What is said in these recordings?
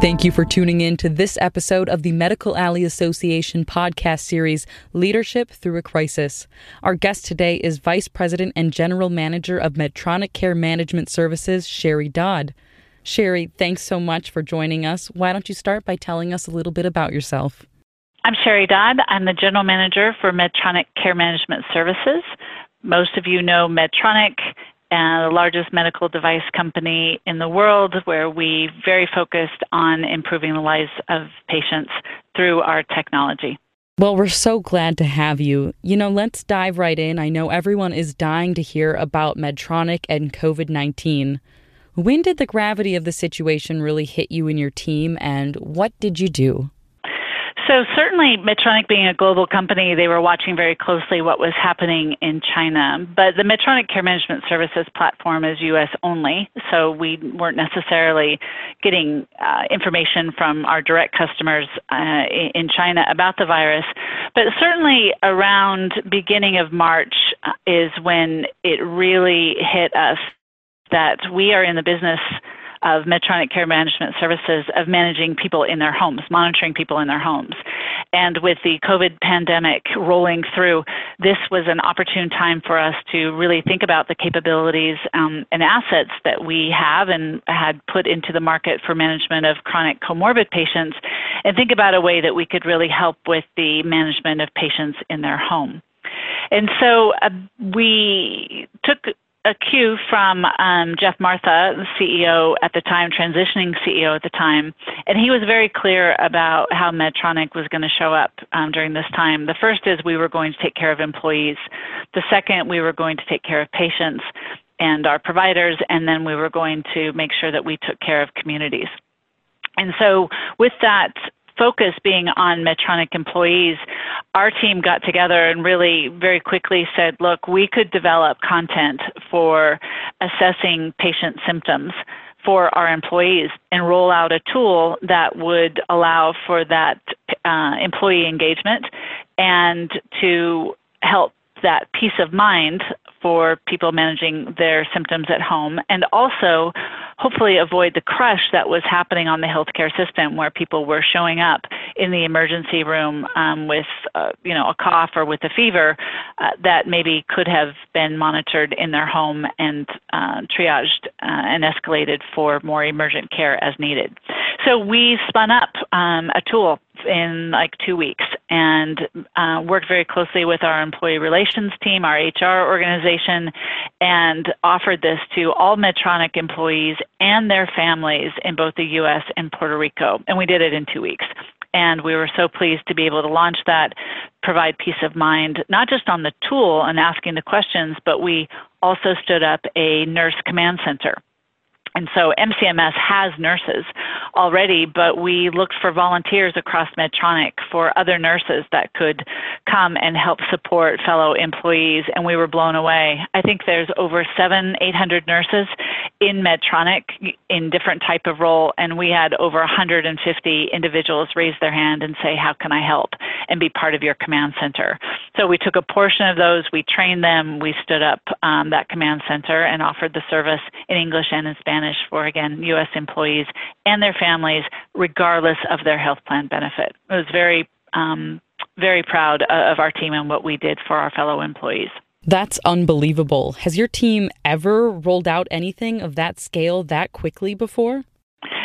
Thank you for tuning in to this episode of the Medical Alley Association podcast series, Leadership Through a Crisis. Our guest today is Vice President and General Manager of Medtronic Care Management Services, Sheri Dodd. Sheri, thanks so much for joining us. Why don't you start by telling us a little bit about yourself? I'm Sheri Dodd. I'm the General Manager for Medtronic Care Management Services. Most of you know Medtronic and the largest medical device company in the world, where we very focused on improving the lives of patients through our technology. Well, we're so glad to have you. You know, let's dive right in. I know everyone is dying to hear about Medtronic and COVID 19. When did the gravity of the situation really hit you and your team, and what did you do? So, certainly, Medtronic being a global company, they were watching very closely what was happening in China. But the Medtronic Care Management Services platform is US only, so we weren't necessarily getting uh, information from our direct customers uh, in China about the virus. But certainly, around beginning of March uh, is when it really hit us that we are in the business of Medtronic Care Management Services of managing people in their homes, monitoring people in their homes. And with the COVID pandemic rolling through, this was an opportune time for us to really think about the capabilities um, and assets that we have and had put into the market for management of chronic comorbid patients and think about a way that we could really help with the management of patients in their home. And so uh, we took a cue from um, Geoff Martha, the CEO at the time, transitioning CEO at the time, and he was very clear about how Medtronic was going to show up um, during this time. The first is we were going to take care of employees. The second, we were going to take care of patients and our providers, and then we were going to make sure that we took care of communities. And so, with that focus being on Medtronic employees, our team got together and really very quickly said, look, we could develop content for assessing patient symptoms for our employees and roll out a tool that would allow for that uh, employee engagement and to help that peace of mind for people managing their symptoms at home and also hopefully avoid the crush that was happening on the healthcare system where people were showing up in the emergency room um, with uh, you know a cough or with a fever uh, that maybe could have been monitored in their home and uh, triaged uh, and escalated for more emergent care as needed. So we spun up um, a tool in like two weeks and uh, worked very closely with our employee relations team, our HR organization, and offered this to all Medtronic employees and their families in both the U.S. and Puerto Rico. And we did it in two weeks. And we were so pleased to be able to launch that, provide peace of mind, not just on the tool and asking the questions, but we also stood up a nurse command center and so MCMS has nurses already, but we looked for volunteers across Medtronic for other nurses that could come and help support fellow employees, and we were blown away. I think there's over seven, eight hundred nurses in Medtronic in different type of role, and we had over 150 individuals raise their hand and say, "How can I help?" and be part of your command center. So we took a portion of those, we trained them, we stood up um, that command center and offered the service in English and in Spanish for, again, U.S. employees and their families, regardless of their health plan benefit. I was very, um, very proud of our team and what we did for our fellow employees. That's unbelievable. Has your team ever rolled out anything of that scale that quickly before?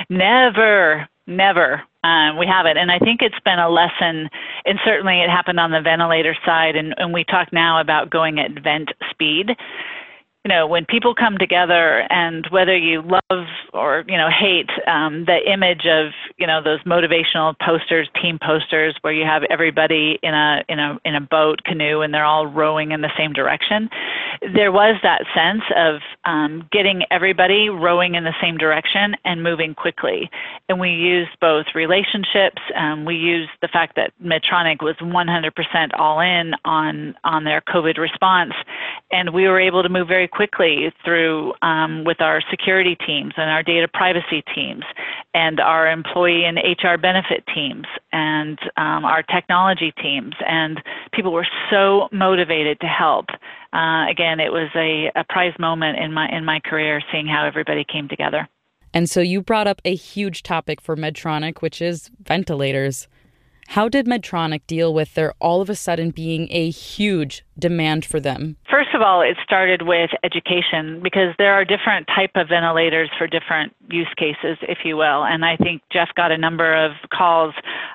Never, never. Um, we haven't. And I think it's been a lesson, and certainly it happened on the ventilator side. And, and we talk now about going at vent speed you know, when people come together and whether you love or, you know, hate um, the image of, you know, those motivational posters, team posters where you have everybody in a, in a, in a boat, canoe, and they're all rowing in the same direction. There was that sense of um, getting everybody rowing in the same direction and moving quickly. And we used both relationships. Um, we used the fact that Medtronic was 100% all in on, on their COVID response. And we were able to move very quickly through um, with our security teams and our data privacy teams and our employee and HR benefit teams and um, our technology teams. And people were so motivated to help. Uh, again, it was a, a prize moment in my in my career seeing how everybody came together. And so you brought up a huge topic for Medtronic, which is ventilators. How did Medtronic deal with there all of a sudden being a huge demand for them? First of all, it started with education because there are different type of ventilators for different use cases, if you will. And I think Geoff got a number of calls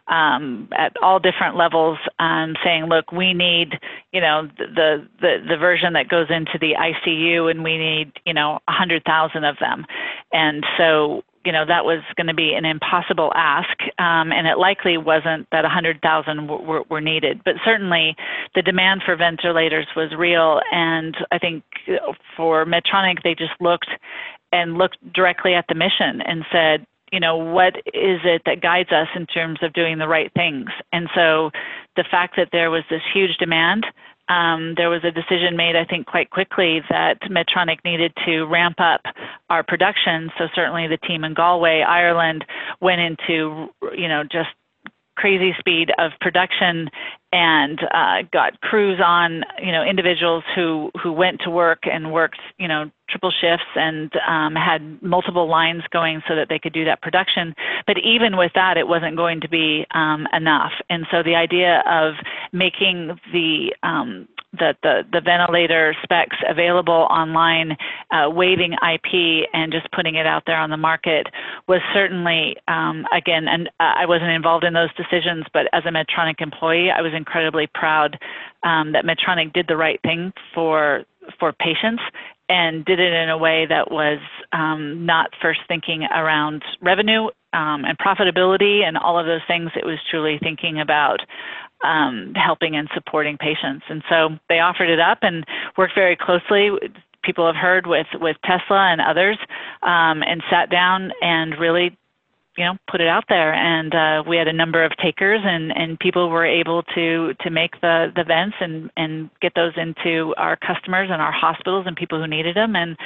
um, at all different levels um, saying, "Look, we need, you know, the the the version that goes into the ICU, and we need, you know, a hundred thousand of them." And so you know that was going to be an impossible ask, um, and it likely wasn't that 100,000 were, were needed. But certainly, the demand for ventilators was real, and I think for Medtronic, they just looked and looked directly at the mission and said, you know, what is it that guides us in terms of doing the right things? And so, the fact that there was this huge demand um, there was a decision made, I think, quite quickly that Medtronic needed to ramp up our production. So certainly the team in Galway, Ireland, went into you know just crazy speed of production and uh, got crews on, you know, individuals who who went to work and worked, you know, triple shifts and um, had multiple lines going so that they could do that production. But even with that, it wasn't going to be um, enough. And so the idea of making the um, the, the, the ventilator specs available online, uh, waiving IP, and just putting it out there on the market was certainly, um, again, and uh, I wasn't involved in those decisions, but as a Medtronic employee, I was incredibly proud um, that Medtronic did the right thing for for patients and did it in a way that was um, not first thinking around revenue um, and profitability and all of those things. It was truly thinking about um, helping and supporting patients. And so they offered it up and worked very closely. People have heard with with Tesla and others, um, and sat down and really you know put it out there and uh, we had a number of takers and and people were able to to make the the vents and and get those into our customers and our hospitals and people who needed them and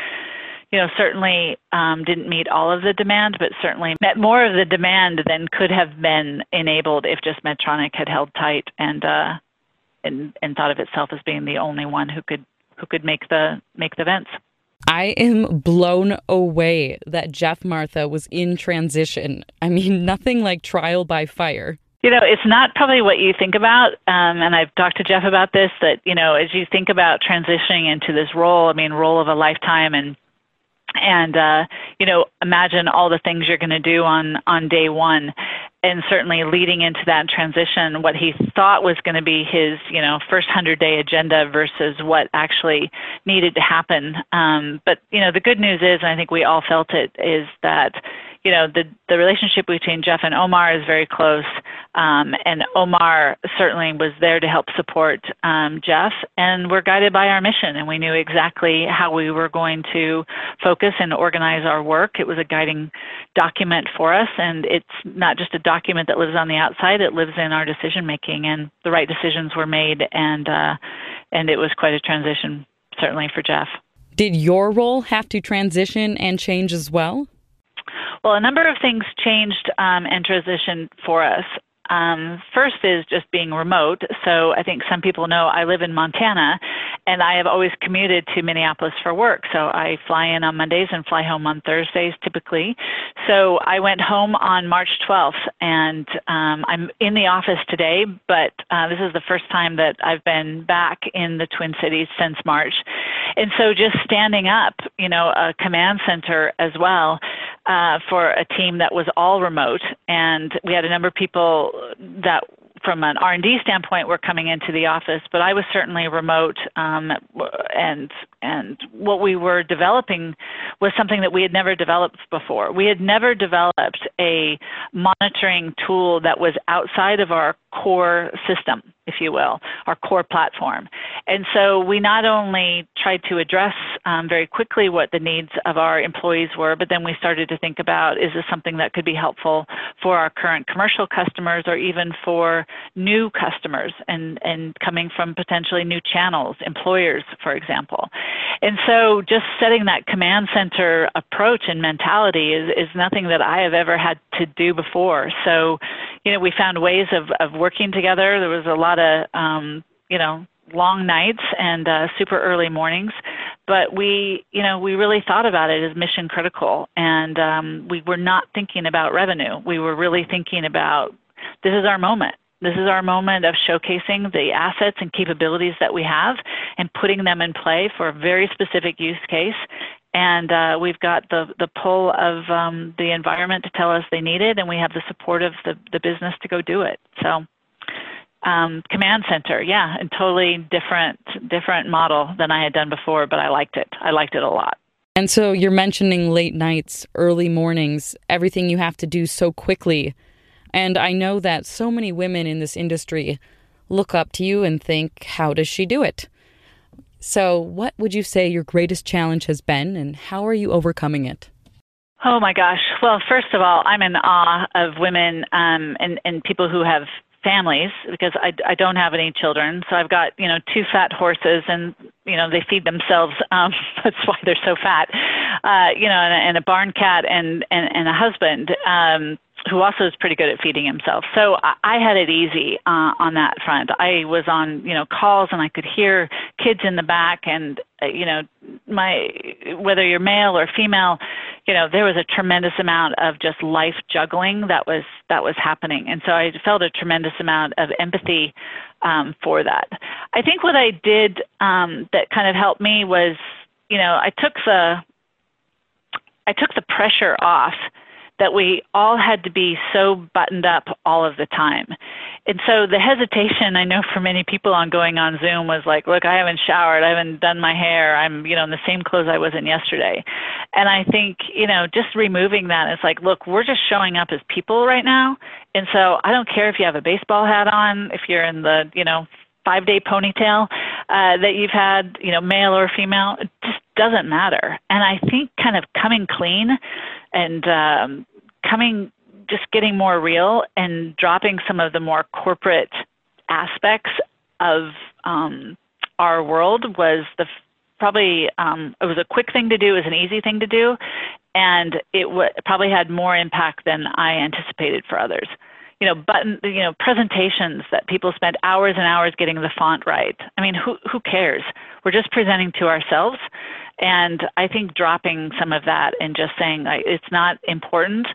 you know, certainly um, didn't meet all of the demand, but certainly met more of the demand than could have been enabled if just Medtronic had held tight and uh, and and thought of itself as being the only one who could who could make the make the vents. I am blown away that Geoff Martha was in transition. I mean, nothing like trial by fire. You know, it's not probably what you think about, um, and I've talked to Geoff about this. That you know, as you think about transitioning into this role, I mean, role of a lifetime, and and uh, you know imagine all the things you're going to do on on day one. And certainly leading into that transition what he thought was going to be his you know first 100 day agenda versus what actually needed to happen. Um, but you know the good news is and i think we all felt it is that you know the the relationship between Geoff and Omar is very close, um, and Omar certainly was there to help support um, Geoff, and we're guided by our mission, and we knew exactly how we were going to focus and organize our work. It was a guiding document for us, and it's not just a document that lives on the outside; it lives in our decision making, and the right decisions were made, and uh, and it was quite a transition, certainly for Geoff. Did your role have to transition and change as well? Well, a number of things changed um, and transitioned for us. Um, first is just being remote. So I think some people know I live in Montana, and I have always commuted to Minneapolis for work. So I fly in on Mondays and fly home on Thursdays typically. So I went home on March 12th, and um, I'm in the office today, but uh, this is the first time that I've been back in the Twin Cities since March. And so just standing up, you know, a command center as well uh, for a team that was all remote, and we had a number of people that from an R&D standpoint were coming into the office, but I was certainly remote, um, and and what we were developing was something that we had never developed before. We had never developed a monitoring tool that was outside of our core system, if you will, our core platform. And so we not only tried to address um, very quickly what the needs of our employees were, but then we started to think about is this something that could be helpful for our current commercial customers or even for new customers and, and coming from potentially new channels, employers, for example. And so just setting that command center approach and mentality is, is nothing that I have ever had to do before. So, you know, we found ways of, of working together. There was a lot of, um, you know, long nights and uh, super early mornings but we, you know, we really thought about it as mission critical, and um, we were not thinking about revenue. We were really thinking about this is our moment. This is our moment of showcasing the assets and capabilities that we have and putting them in play for a very specific use case. And uh, we've got the, the pull of um, the environment to tell us they need it, and we have the support of the, the business to go do it. So, um, command center, yeah, a totally different different model than I had done before, but I liked it. I liked it a lot. And so you're mentioning late nights, early mornings, everything you have to do so quickly. And I know that so many women in this industry look up to you and think, how does she do it? So, what would you say your greatest challenge has been, and how are you overcoming it? Oh my gosh. Well, first of all, I'm in awe of women um, and, and people who have families because I, I don't have any children. So I've got, you know, two fat horses and, you know, they feed themselves. Um, that's why they're so fat. Uh, you know, and, and a barn cat and, and, and a husband. Um, who also is pretty good at feeding himself. So I, had it easy uh, on that front. I was on, you know, calls and I could hear kids in the back, and uh, you know, my whether you're male or female, you know, there was a tremendous amount of just life juggling that was that was happening, and so I felt a tremendous amount of empathy um, for that. I think what I did um, that kind of helped me was, you know, I took the I took the pressure off that we all had to be so buttoned up all of the time. And so the hesitation I know for many people on going on Zoom was like, look, I haven't showered, I haven't done my hair, I'm, you know, in the same clothes I was in yesterday. And I think, you know, just removing that, it's like, look, we're just showing up as people right now. And so I don't care if you have a baseball hat on, if you're in the, you know, five day ponytail uh, that you've had, you know, male or female, it just doesn't matter. And I think kind of coming clean and um, coming just getting more real and dropping some of the more corporate aspects of um, our world was the probably um, it was a quick thing to do, it was an easy thing to do, and it w- probably had more impact than I anticipated for others. You know, button, you know, presentations that people spend hours and hours getting the font right. I mean, who who cares? We're just presenting to ourselves, and I think dropping some of that and just saying like, it's not important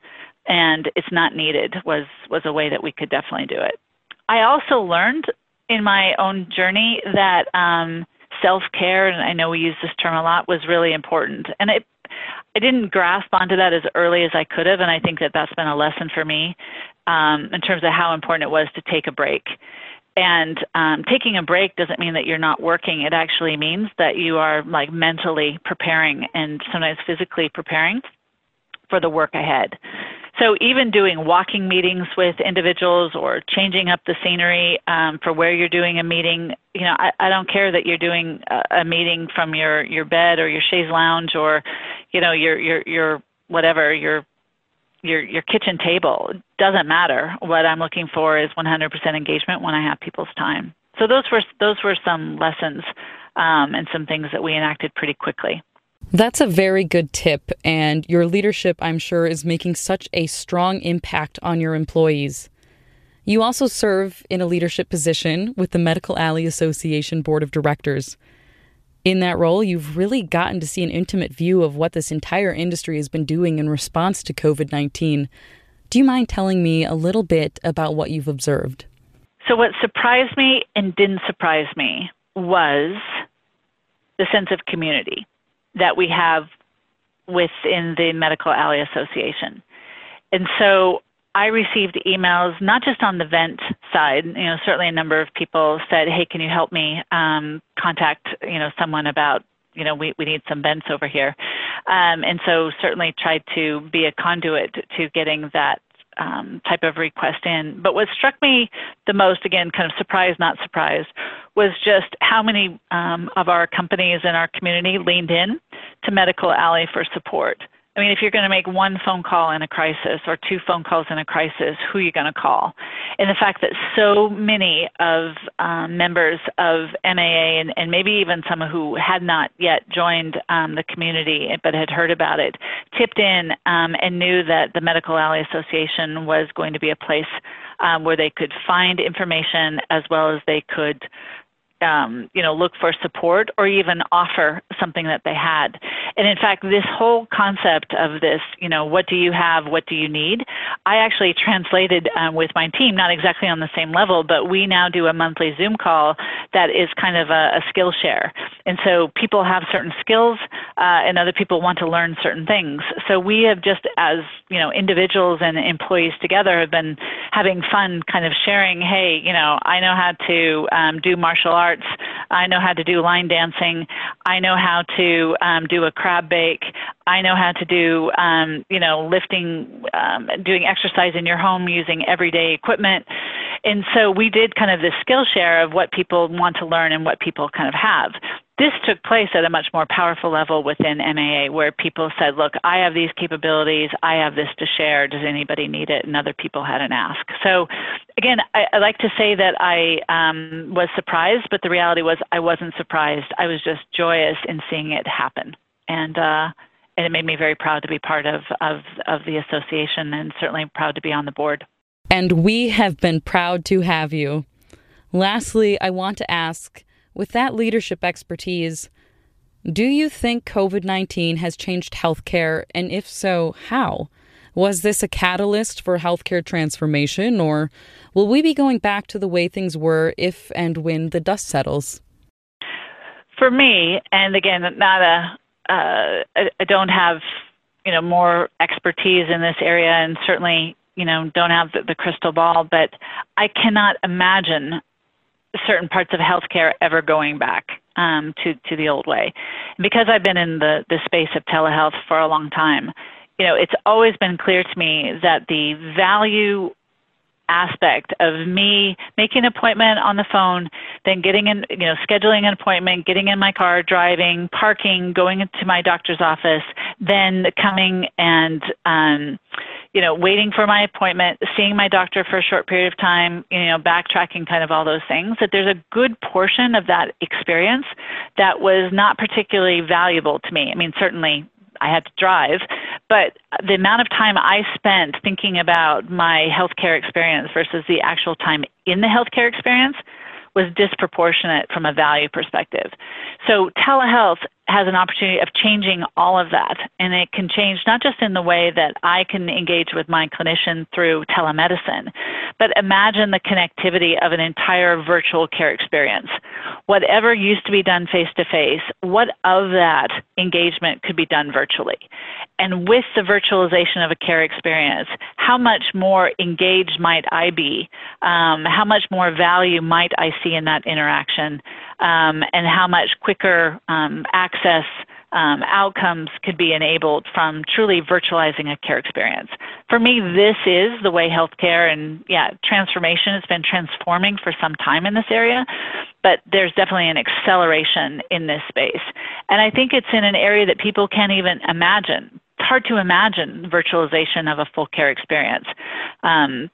and it's not needed was was a way that we could definitely do it. I also learned in my own journey that um, self care, and I know we use this term a lot, was really important. And it, I didn't grasp onto that as early as I could have, and I think that that's been a lesson for me um, in terms of how important it was to take a break. And um, taking a break doesn't mean that you're not working. It actually means that you are like mentally preparing and sometimes physically preparing for the work ahead. So even doing walking meetings with individuals or changing up the scenery um, for where you're doing a meeting, you know, I, I don't care that you're doing a, a meeting from your your bed or your chaise lounge or, you know, your your your whatever your your your kitchen table. It doesn't matter. What I'm looking for is 100% engagement when I have people's time. So those were those were some lessons um, and some things that we enacted pretty quickly. That's a very good tip, and your leadership, I'm sure, is making such a strong impact on your employees. You also serve in a leadership position with the Medical Alley Association Board of Directors. In that role, you've really gotten to see an intimate view of what this entire industry has been doing in response to COVID 19. Do you mind telling me a little bit about what you've observed? So, what surprised me and didn't surprise me was the sense of community that we have within the Medical Alley Association. And so I received emails, not just on the vent side, you know, certainly a number of people said, hey, can you help me um, contact, you know, someone about, you know, we, we need some vents over here. Um, and so certainly tried to be a conduit to getting that um, type of request in. But what struck me the most, again, kind of surprised, not surprised, was just how many um, of our companies in our community leaned in to Medical Alley for support. I mean, if you're going to make one phone call in a crisis or two phone calls in a crisis, who are you going to call? And the fact that so many of um, members of MAA and, and, maybe even some who had not yet joined um, the community but had heard about it tipped in um, and knew that the Medical Alley Association was going to be a place um, where they could find information as well as they could um, you know, look for support or even offer something that they had. And in fact, this whole concept of this, you know, what do you have, what do you need, I actually translated um, with my team, not exactly on the same level, but we now do a monthly Zoom call that is kind of a, a skill share. And so people have certain skills, uh, and other people want to learn certain things. So we have just, as you know, individuals and employees together, have been having fun, kind of sharing. Hey, you know, I know how to um, do martial arts. I know how to do line dancing. I know how to um, do a crab bake. I know how to do, um, you know, lifting, um, doing exercise in your home using everyday equipment. And so we did kind of this skill share of what people want to learn and what people kind of have. This took place at a much more powerful level within MAA where people said, look, I have these capabilities, I have this to share, does anybody need it? And other people had an ask. So again, I, I like to say that I um, was surprised, but the reality was I wasn't surprised. I was just joyous in seeing it happen. And, uh, and it made me very proud to be part of, of, of the association and certainly proud to be on the board. And we have been proud to have you. Lastly, I want to ask with that leadership expertise, do you think COVID 19 has changed healthcare? And if so, how? Was this a catalyst for healthcare transformation, or will we be going back to the way things were if and when the dust settles? For me, and again, not a, uh, I don't have, you know, more expertise in this area, and certainly, you know, don't have the, the crystal ball. But I cannot imagine certain parts of healthcare ever going back um, to to the old way. Because I've been in the the space of telehealth for a long time, you know, it's always been clear to me that the value aspect of me making an appointment on the phone, then getting in, you know, scheduling an appointment, getting in my car, driving, parking, going to my doctor's office, then coming and um, you know, waiting for my appointment, seeing my doctor for a short period of time, you know, backtracking kind of all those things, that there's a good portion of that experience that was not particularly valuable to me. I mean, certainly I had to drive, but the amount of time I spent thinking about my healthcare experience versus the actual time in the healthcare experience was disproportionate from a value perspective. So telehealth has an opportunity of changing all of that. And it can change not just in the way that I can engage with my clinician through telemedicine, but imagine the connectivity of an entire virtual care experience. Whatever used to be done face to face, what of that engagement could be done virtually? And with the virtualization of a care experience, how much more engaged might I be? Um, how much more value might I see in that interaction? Um, and how much quicker um, access um, outcomes could be enabled from truly virtualizing a care experience. For me, this is the way healthcare and yeah, transformation has been transforming for some time in this area, but there's definitely an acceleration in this space. And I think it's in an area that people can't even imagine. It's hard to imagine virtualization of a full care experience. Um,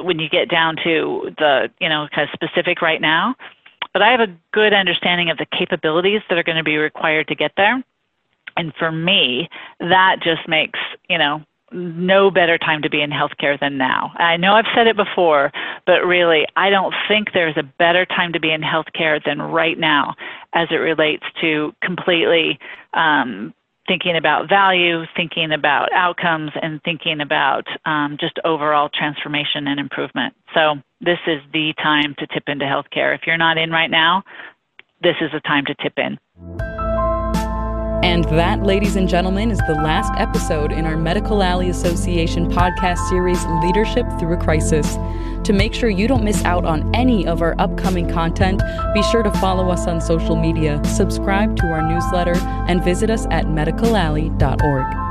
when you get down to the, you know, kind of specific right now, but I have a good understanding of the capabilities that are going to be required to get there. And for me, that just makes, you know, no better time to be in healthcare than now. I know I've said it before, but really, I don't think there's a better time to be in healthcare than right now as it relates to completely um, thinking about value, thinking about outcomes, and thinking about um, just overall transformation and improvement. So, this is the time to tip into healthcare. If you're not in right now, this is the time to tip in. And that, ladies and gentlemen, is the last episode in our Medical Alley Association podcast series, Leadership Through a Crisis. To make sure you don't miss out on any of our upcoming content, be sure to follow us on social media, subscribe to our newsletter, and visit us at medicalalley.org.